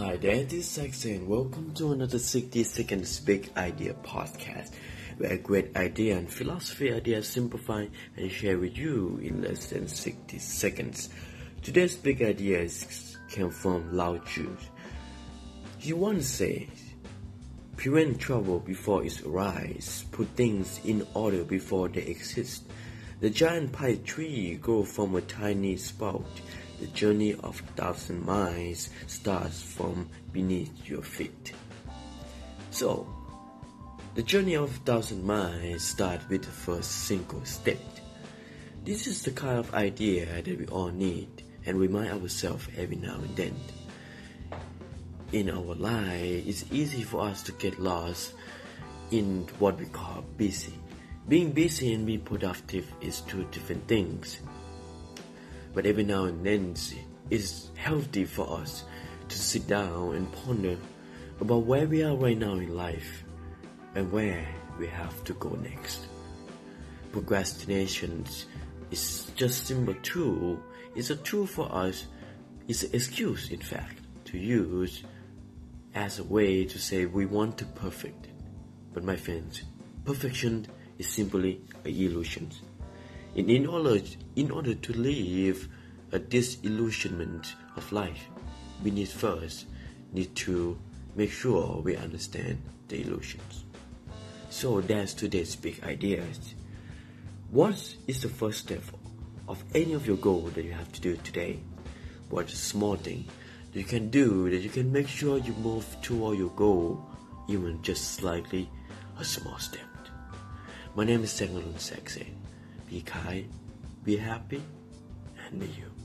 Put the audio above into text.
Hi there, this is Saxon. Welcome to another 60 Seconds Big Idea podcast, where great idea and philosophy ideas simplify and share with you in less than 60 seconds. Today's big ideas came from Lao Tzu. He once said, Prevent trouble before it arises, put things in order before they exist. The giant pine tree grows from a tiny sprout the journey of thousand miles starts from beneath your feet. So, the journey of thousand miles starts with the first single step. This is the kind of idea that we all need and remind ourselves every now and then. In our life, it's easy for us to get lost in what we call busy. Being busy and being productive is two different things but every now and then it's healthy for us to sit down and ponder about where we are right now in life and where we have to go next. Procrastination is just simple tool. It's a tool for us. It's an excuse, in fact, to use as a way to say we want to perfect. But my friends, perfection is simply an illusion. In, in, order, in order to live a disillusionment of life, we need first need to make sure we understand the illusions. So that's today's big ideas. What is the first step of any of your goal that you have to do today? What small thing you can do that you can make sure you move toward your goal, even just slightly, a small step. My name is Sengalun Saxe. Be kind, be happy, and be you.